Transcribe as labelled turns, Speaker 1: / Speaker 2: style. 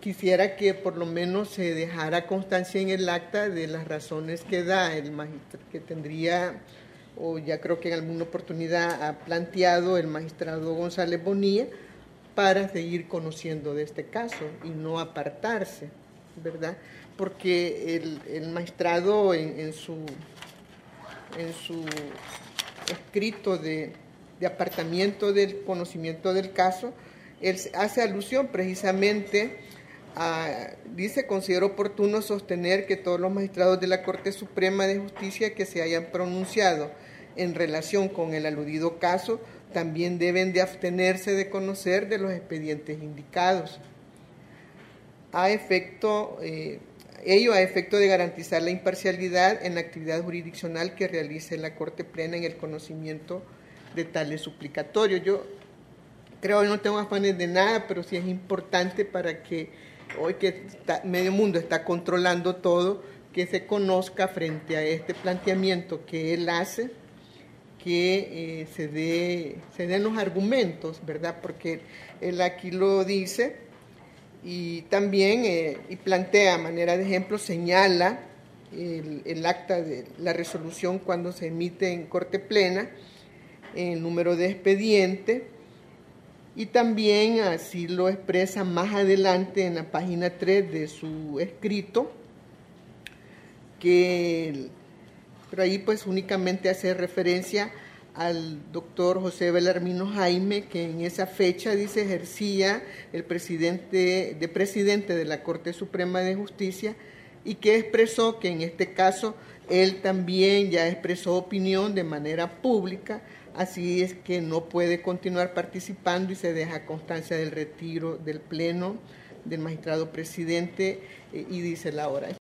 Speaker 1: quisiera que por lo menos se dejara constancia en el acta de las razones que da el magistrado, que tendría, o ya creo que en alguna oportunidad ha planteado el magistrado González Bonilla, para seguir conociendo de este caso y no apartarse, ¿verdad? Porque el, magistrado en, su, en su escrito de, de apartamiento del conocimiento del caso, él hace alusión precisamente a, dice, considero oportuno sostener que todos los magistrados de la Corte Suprema de Justicia que se hayan pronunciado en relación con el aludido caso también deben de abstenerse de conocer de los expedientes indicados. A efecto, eh, ello a efecto de garantizar la imparcialidad en la actividad jurisdiccional que realice la Corte Plena en el conocimiento de tales suplicatorios. Yo creo que no tengo afanes de nada, pero sí es importante para que hoy que medio mundo está controlando todo, que se conozca frente a este planteamiento que él hace, que eh, se, dé, se den los argumentos, ¿verdad? Porque él aquí lo dice y también eh, y plantea a manera de ejemplo, señala el, el acta de la resolución cuando se emite en corte plena, el número de expediente, y también así lo expresa más adelante en la página 3 de su escrito, que pero ahí pues únicamente hace referencia al doctor José Belarmino Jaime, que en esa fecha, dice, ejercía el presidente, de presidente de la Corte Suprema de Justicia y que expresó que en este caso él también ya expresó opinión de manera pública Así es que no puede continuar participando y se deja constancia del retiro del Pleno del magistrado presidente eh, y dice la hora.